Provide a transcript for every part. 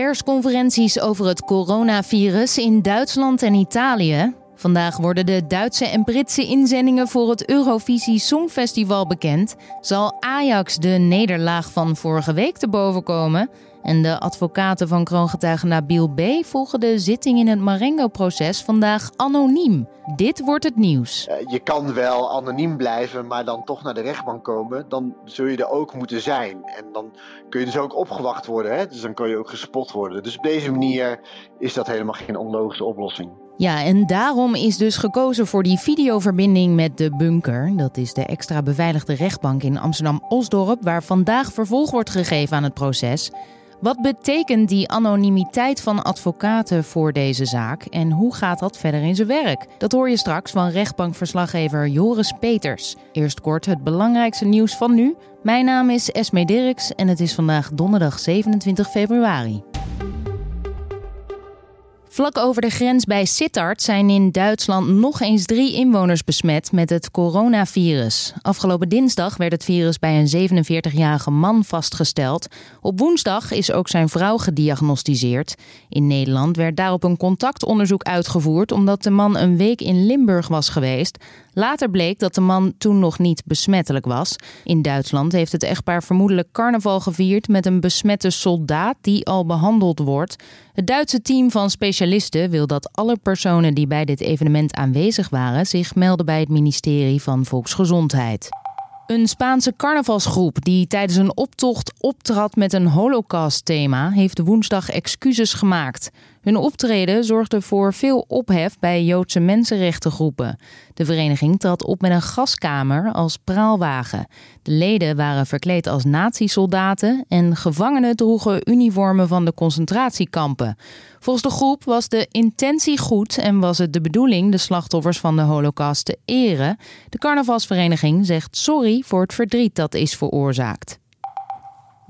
Persconferenties over het coronavirus in Duitsland en Italië. Vandaag worden de Duitse en Britse inzendingen voor het Eurovisie Songfestival bekend. Zal Ajax de nederlaag van vorige week te boven komen? En de advocaten van kroongetuige Nabil B. volgen de zitting in het Marengo-proces vandaag anoniem. Dit wordt het nieuws. Je kan wel anoniem blijven, maar dan toch naar de rechtbank komen. Dan zul je er ook moeten zijn. En dan kun je dus ook opgewacht worden. Hè? Dus dan kun je ook gespot worden. Dus op deze manier is dat helemaal geen onlogische oplossing. Ja, en daarom is dus gekozen voor die videoverbinding met de bunker. Dat is de extra beveiligde rechtbank in Amsterdam-Osdorp, waar vandaag vervolg wordt gegeven aan het proces. Wat betekent die anonimiteit van advocaten voor deze zaak en hoe gaat dat verder in zijn werk? Dat hoor je straks van rechtbankverslaggever Joris Peters. Eerst kort het belangrijkste nieuws van nu. Mijn naam is Esme Dirks en het is vandaag donderdag 27 februari. Vlak over de grens bij Sittard zijn in Duitsland nog eens drie inwoners besmet met het coronavirus. Afgelopen dinsdag werd het virus bij een 47-jarige man vastgesteld. Op woensdag is ook zijn vrouw gediagnosticeerd. In Nederland werd daarop een contactonderzoek uitgevoerd omdat de man een week in Limburg was geweest. Later bleek dat de man toen nog niet besmettelijk was. In Duitsland heeft het echtpaar vermoedelijk carnaval gevierd met een besmette soldaat die al behandeld wordt. Het Duitse team van specialisten wil dat alle personen die bij dit evenement aanwezig waren zich melden bij het ministerie van Volksgezondheid. Een Spaanse carnavalsgroep die tijdens een optocht optrad met een holocaust-thema heeft woensdag excuses gemaakt. Hun optreden zorgde voor veel ophef bij Joodse mensenrechtengroepen. De vereniging trad op met een gaskamer als praalwagen. De leden waren verkleed als nazi-soldaten en gevangenen droegen uniformen van de concentratiekampen. Volgens de groep was de intentie goed en was het de bedoeling de slachtoffers van de Holocaust te eren. De carnavalsvereniging zegt sorry voor het verdriet dat is veroorzaakt.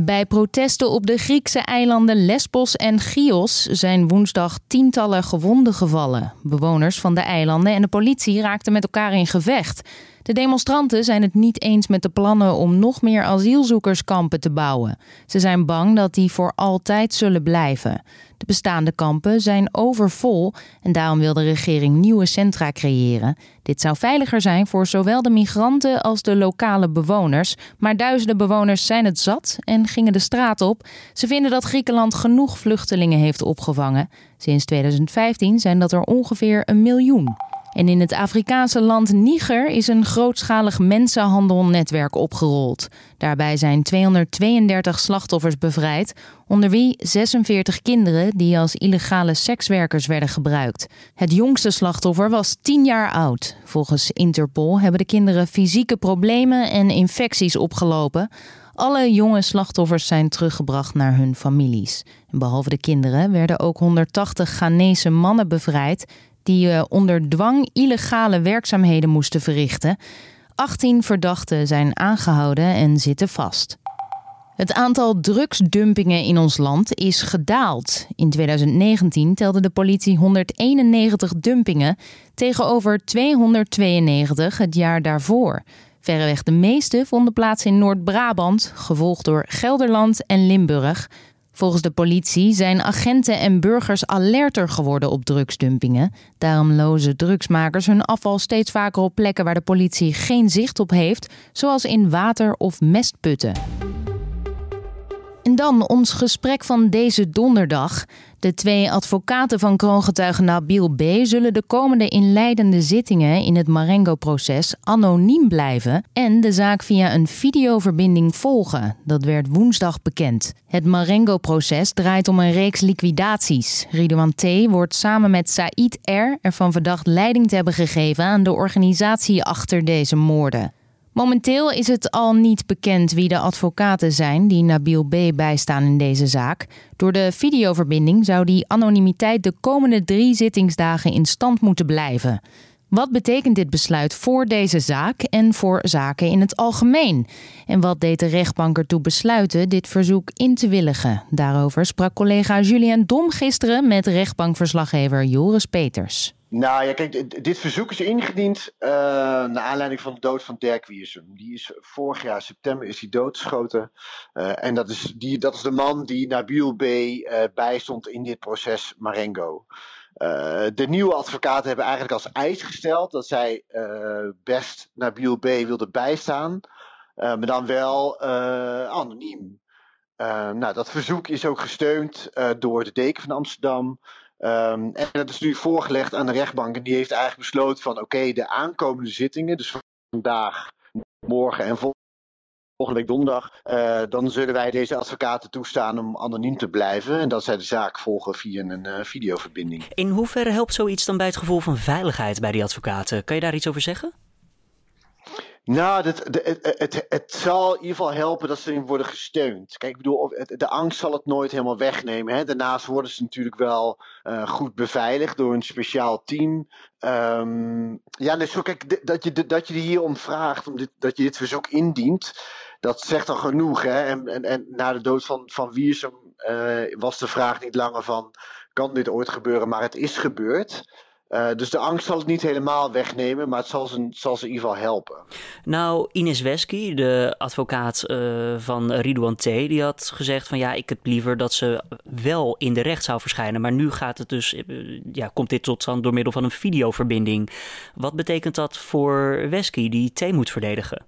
Bij protesten op de Griekse eilanden Lesbos en Chios zijn woensdag tientallen gewonden gevallen. Bewoners van de eilanden en de politie raakten met elkaar in gevecht. De demonstranten zijn het niet eens met de plannen om nog meer asielzoekerskampen te bouwen. Ze zijn bang dat die voor altijd zullen blijven. De bestaande kampen zijn overvol en daarom wil de regering nieuwe centra creëren. Dit zou veiliger zijn voor zowel de migranten als de lokale bewoners. Maar duizenden bewoners zijn het zat en gingen de straat op. Ze vinden dat Griekenland genoeg vluchtelingen heeft opgevangen. Sinds 2015 zijn dat er ongeveer een miljoen. En in het Afrikaanse land Niger is een grootschalig mensenhandelnetwerk opgerold. Daarbij zijn 232 slachtoffers bevrijd, onder wie 46 kinderen die als illegale sekswerkers werden gebruikt. Het jongste slachtoffer was 10 jaar oud. Volgens Interpol hebben de kinderen fysieke problemen en infecties opgelopen. Alle jonge slachtoffers zijn teruggebracht naar hun families. behalve de kinderen werden ook 180 Ghanese mannen bevrijd die eh, onder dwang illegale werkzaamheden moesten verrichten. 18 verdachten zijn aangehouden en zitten vast. Het aantal drugsdumpingen in ons land is gedaald. In 2019 telde de politie 191 dumpingen tegenover 292 het jaar daarvoor. Verreweg de meeste vonden plaats in Noord-Brabant, gevolgd door Gelderland en Limburg. Volgens de politie zijn agenten en burgers alerter geworden op drugsdumpingen. Daarom lozen drugsmakers hun afval steeds vaker op plekken waar de politie geen zicht op heeft, zoals in water- of mestputten. En dan ons gesprek van deze donderdag. De twee advocaten van kroongetuige Nabil B. zullen de komende inleidende zittingen in het Marengo-proces anoniem blijven en de zaak via een videoverbinding volgen. Dat werd woensdag bekend. Het Marengo-proces draait om een reeks liquidaties. Ridouan T. wordt samen met Said R. ervan verdacht leiding te hebben gegeven aan de organisatie achter deze moorden. Momenteel is het al niet bekend wie de advocaten zijn die Nabil B. bijstaan in deze zaak. Door de videoverbinding zou die anonimiteit de komende drie zittingsdagen in stand moeten blijven. Wat betekent dit besluit voor deze zaak en voor zaken in het algemeen? En wat deed de rechtbank ertoe besluiten dit verzoek in te willigen? Daarover sprak collega Julien Dom gisteren met rechtbankverslaggever Joris Peters. Nou ja, kijk, dit verzoek is ingediend uh, naar aanleiding van de dood van Dirk Wiersum. Die is vorig jaar september is hij doodgeschoten. Uh, en dat is, die, dat is de man die Nabil B. Bijstond in dit proces Marengo. de nieuwe advocaten hebben eigenlijk als eis gesteld dat zij best Nabil B. wilden bijstaan. maar dan wel anoniem. nou, dat verzoek is ook gesteund door de deken van Amsterdam. Um, en dat is nu voorgelegd aan de rechtbank. En die heeft eigenlijk besloten van oké, de aankomende zittingen, dus vandaag, morgen en volgende week donderdag, uh, dan zullen wij deze advocaten toestaan om anoniem te blijven. En dat zij de zaak volgen via een uh, videoverbinding. In hoeverre helpt zoiets dan bij het gevoel van veiligheid bij die advocaten? Kan je daar iets over zeggen? Nou, het, het, het, het, zal in ieder geval helpen dat ze erin worden gesteund. Kijk, ik bedoel, de angst zal het nooit helemaal wegnemen. Hè. Daarnaast worden ze natuurlijk wel uh, goed beveiligd door een speciaal team. Um, ja, dus zo, kijk, dat je, dat je er hier om vraagt, dat je dit verzoek indient, dat zegt al genoeg. Hè. En, en, en na de dood van, van Wiersum uh, was de vraag niet langer van, kan dit ooit gebeuren? Maar het is gebeurd. Uh, dus de angst zal het niet helemaal wegnemen, maar het zal ze, zal ze in ieder geval helpen. Nou, Ines Wesky, de advocaat uh, van Ridouan T., die had gezegd van ja, ik heb liever dat ze wel in de recht zou verschijnen. Maar nu gaat het dus, uh, ja, komt dit tot stand door middel van een videoverbinding. Wat betekent dat voor Wesky, die T moet verdedigen?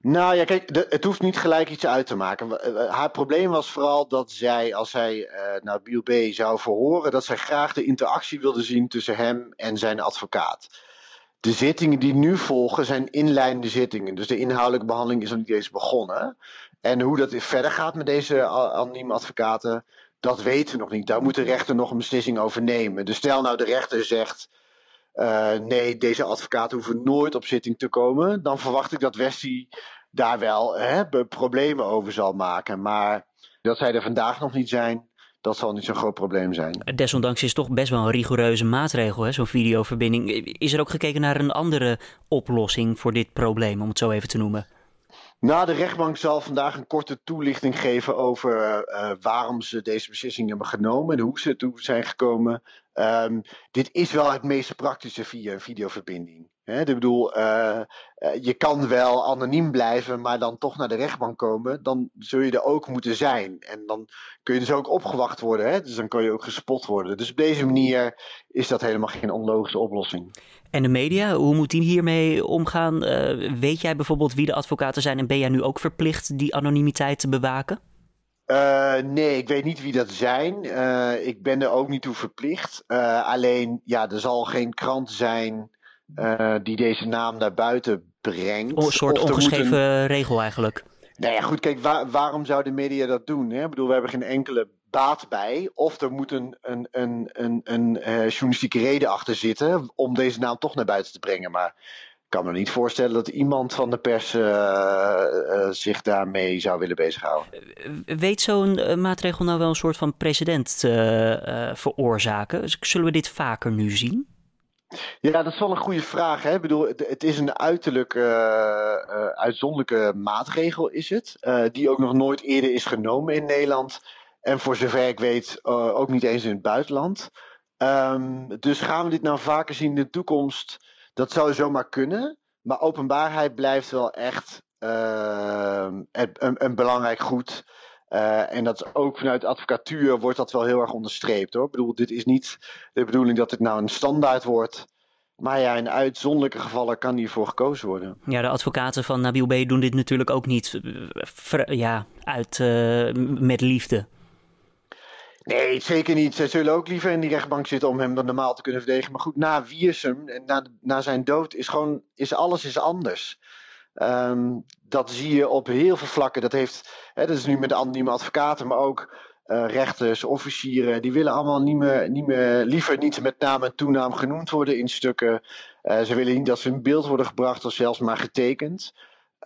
Nou ja, kijk, het hoeft niet gelijk iets uit te maken. Haar probleem was vooral dat zij, als zij uh, nou Biel B. zou verhoren, dat zij graag de interactie wilde zien tussen hem en zijn advocaat. De zittingen die nu volgen zijn inleidende zittingen. Dus de inhoudelijke behandeling is nog niet eens begonnen. En hoe dat verder gaat met deze anonieme advocaten, dat weten we nog niet. Daar moet de rechter nog een beslissing over nemen. Dus stel nou de rechter zegt uh, nee, deze advocaten hoeven nooit op zitting te komen, dan verwacht ik dat Westie daar wel hè, problemen over zal maken. Maar dat zij er vandaag nog niet zijn, dat zal niet zo'n groot probleem zijn. Desondanks is het toch best wel een rigoureuze maatregel, zo'n videoverbinding. Is er ook gekeken naar een andere oplossing voor dit probleem, om het zo even te noemen? Nou, de rechtbank zal vandaag een korte toelichting geven over uh, waarom ze deze beslissing hebben genomen en hoe ze toe zijn gekomen. Um, dit is wel het meest praktische via een videoverbinding. He, ik bedoel, uh, je kan wel anoniem blijven, maar dan toch naar de rechtbank komen. Dan zul je er ook moeten zijn. En dan kun je dus ook opgewacht worden. Hè? Dus dan kun je ook gespot worden. Dus op deze manier is dat helemaal geen onlogische oplossing. En de media, hoe moet die hiermee omgaan? Uh, weet jij bijvoorbeeld wie de advocaten zijn en ben jij nu ook verplicht die anonimiteit te bewaken? Uh, nee, ik weet niet wie dat zijn. Uh, ik ben er ook niet toe verplicht. Alleen, ja, er zal geen krant zijn die deze naam naar buiten brengt. Een soort ongeschreven regel eigenlijk. Nou ja, goed, kijk, waar, waarom zou de media dat doen? Hè? Ik bedoel, we hebben geen enkele baat bij. Of er moet een, een, een, een, een journalistieke reden achter zitten om deze naam toch naar buiten te brengen. Maar ik kan me niet voorstellen dat iemand van de pers uh, uh, zich daarmee zou willen bezighouden. Weet zo'n maatregel nou wel een soort van precedent te veroorzaken? Zullen we dit vaker nu zien? Ja, dat is wel een goede vraag. Hè? Ik bedoel, het, het is een uiterlijk uitzonderlijke maatregel, is het. die ook nog nooit eerder is genomen in Nederland. En voor zover ik weet, ook niet eens in het buitenland. Um, dus gaan we dit nou vaker zien in de toekomst? Dat zou zomaar kunnen. Maar openbaarheid blijft wel echt uh, een, een, belangrijk goed. Uh, en dat ook vanuit advocatuur wordt dat wel heel erg onderstreept hoor. Ik bedoel, dit is niet de bedoeling dat het nou een standaard wordt. Maar ja, in uitzonderlijke gevallen kan hiervoor gekozen worden. Ja, de advocaten van Nabil B. doen dit natuurlijk ook niet eh, ja, uit, met liefde. Nee, zeker niet. Zij zullen ook liever in die rechtbank zitten om hem dan normaal te kunnen verdedigen. Maar goed, na Wiersum en na, na zijn dood is gewoon is alles is anders. Um, dat zie je op heel veel vlakken. Dat, heeft, hè, dat is nu met de anonieme advocaten, maar ook uh, rechters, officieren. Die willen allemaal niet meer, niet meer, liever niet met naam en toenaam genoemd worden in stukken. Uh, ze willen niet dat ze in beeld worden gebracht of zelfs maar getekend.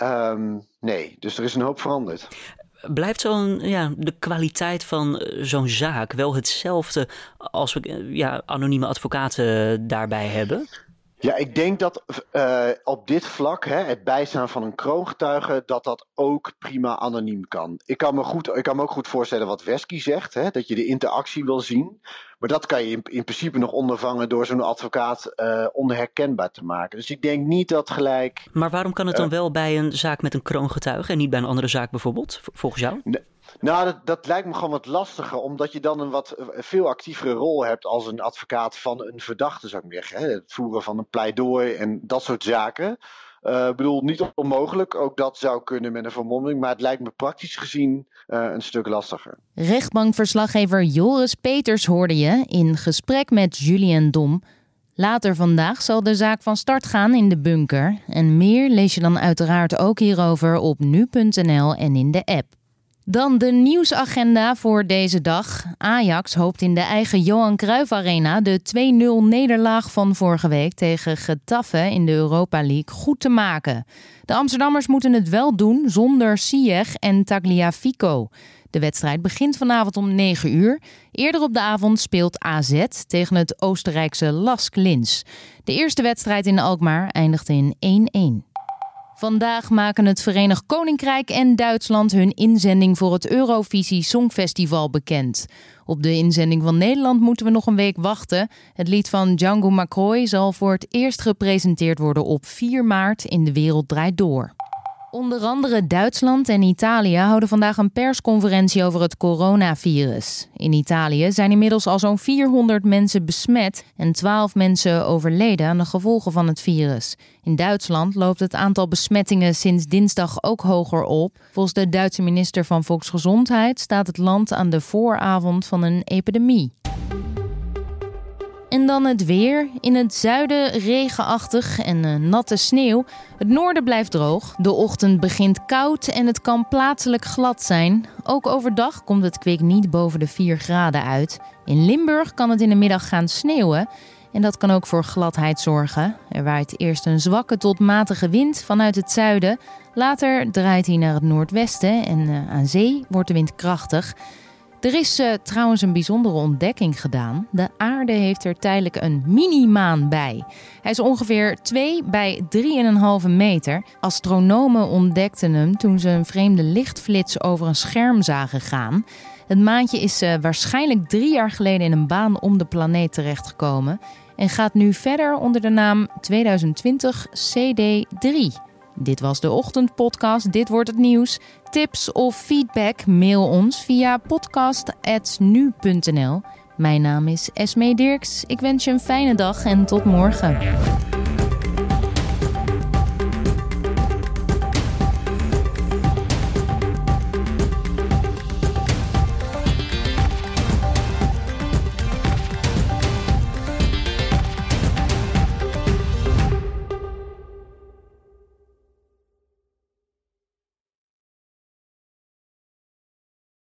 Um, nee, dus er is een hoop veranderd. Blijft zo'n, ja, de kwaliteit van eh, zo'n zaak wel hetzelfde als we ja, anonieme advocaten daarbij hebben? Ja, ik denk dat uh, op dit vlak, hè, het bijstaan van een kroongetuige, dat dat ook prima anoniem kan. Ik kan me, goed, ik kan me ook goed voorstellen wat Wesky zegt, hè, dat je de interactie wil zien. Maar dat kan je in, in principe nog ondervangen door zo'n advocaat uh, onherkenbaar te maken. Dus ik denk niet dat gelijk. Maar waarom kan het dan uh, wel bij een zaak met een kroongetuige en niet bij een andere zaak bijvoorbeeld, volgens jou? Nou, dat, dat, lijkt me gewoon wat lastiger, omdat je dan een wat veel actievere rol hebt als een advocaat van een verdachte, zou ik zeggen. Het voeren van een pleidooi en dat soort zaken. Ik uh, bedoel, niet onmogelijk, ook dat zou kunnen met een vermomming, maar het lijkt me praktisch gezien uh, een stuk lastiger. Rechtbankverslaggever Joris Peters hoorde je in gesprek met Julian Dom. Later vandaag zal de zaak van start gaan in de bunker. En meer lees je dan uiteraard ook hierover op nu.nl en in de app. Dan de nieuwsagenda voor deze dag. Ajax hoopt in de eigen Johan Cruijff Arena de 2-0 nederlaag van vorige week tegen Getafe in de Europa League goed te maken. De Amsterdammers moeten het wel doen zonder Ziyech en Tagliafico. De wedstrijd begint vanavond om 9 uur. Eerder op de avond speelt AZ tegen het Oostenrijkse Lask Linz. De eerste wedstrijd in Alkmaar eindigde in 1-1. Vandaag maken het Verenigd Koninkrijk en Duitsland hun inzending voor het Eurovisie Songfestival bekend. Op de inzending van Nederland moeten we nog een week wachten. Het lied van Django McCoy zal voor het eerst gepresenteerd worden op 4 maart in De Wereld Draait Door. Onder andere Duitsland en Italië houden vandaag een persconferentie over het coronavirus. In Italië zijn inmiddels al zo'n 400 mensen besmet en 12 mensen overleden aan de gevolgen van het virus. In Duitsland loopt het aantal besmettingen sinds dinsdag ook hoger op. Volgens de Duitse minister van Volksgezondheid staat het land aan de vooravond van een epidemie. En dan het weer. In het zuiden regenachtig en uh, natte sneeuw. Het noorden blijft droog. De ochtend begint koud en het kan plaatselijk glad zijn. Ook overdag komt het kwik niet boven de 4 graden uit. In Limburg kan het in de middag gaan sneeuwen. En dat kan ook voor gladheid zorgen. Er waait eerst een zwakke tot matige wind vanuit het zuiden. Later draait hij naar het noordwesten en uh, aan zee wordt de wind krachtig. Er is uh, trouwens een bijzondere ontdekking gedaan. De aarde heeft er tijdelijk een mini-maan bij. Hij is ongeveer 2 bij 3,5 meter. Astronomen ontdekten hem toen ze een vreemde lichtflits over een scherm zagen gaan. Het maantje is uh, waarschijnlijk drie jaar geleden in een baan om de planeet terechtgekomen en gaat nu verder onder de naam 2020 CD3. Dit was de ochtendpodcast. Dit wordt het nieuws. Tips of feedback mail ons via podcast@nu.nl. Mijn naam is Esme Dirks. Ik wens je een fijne dag en tot morgen.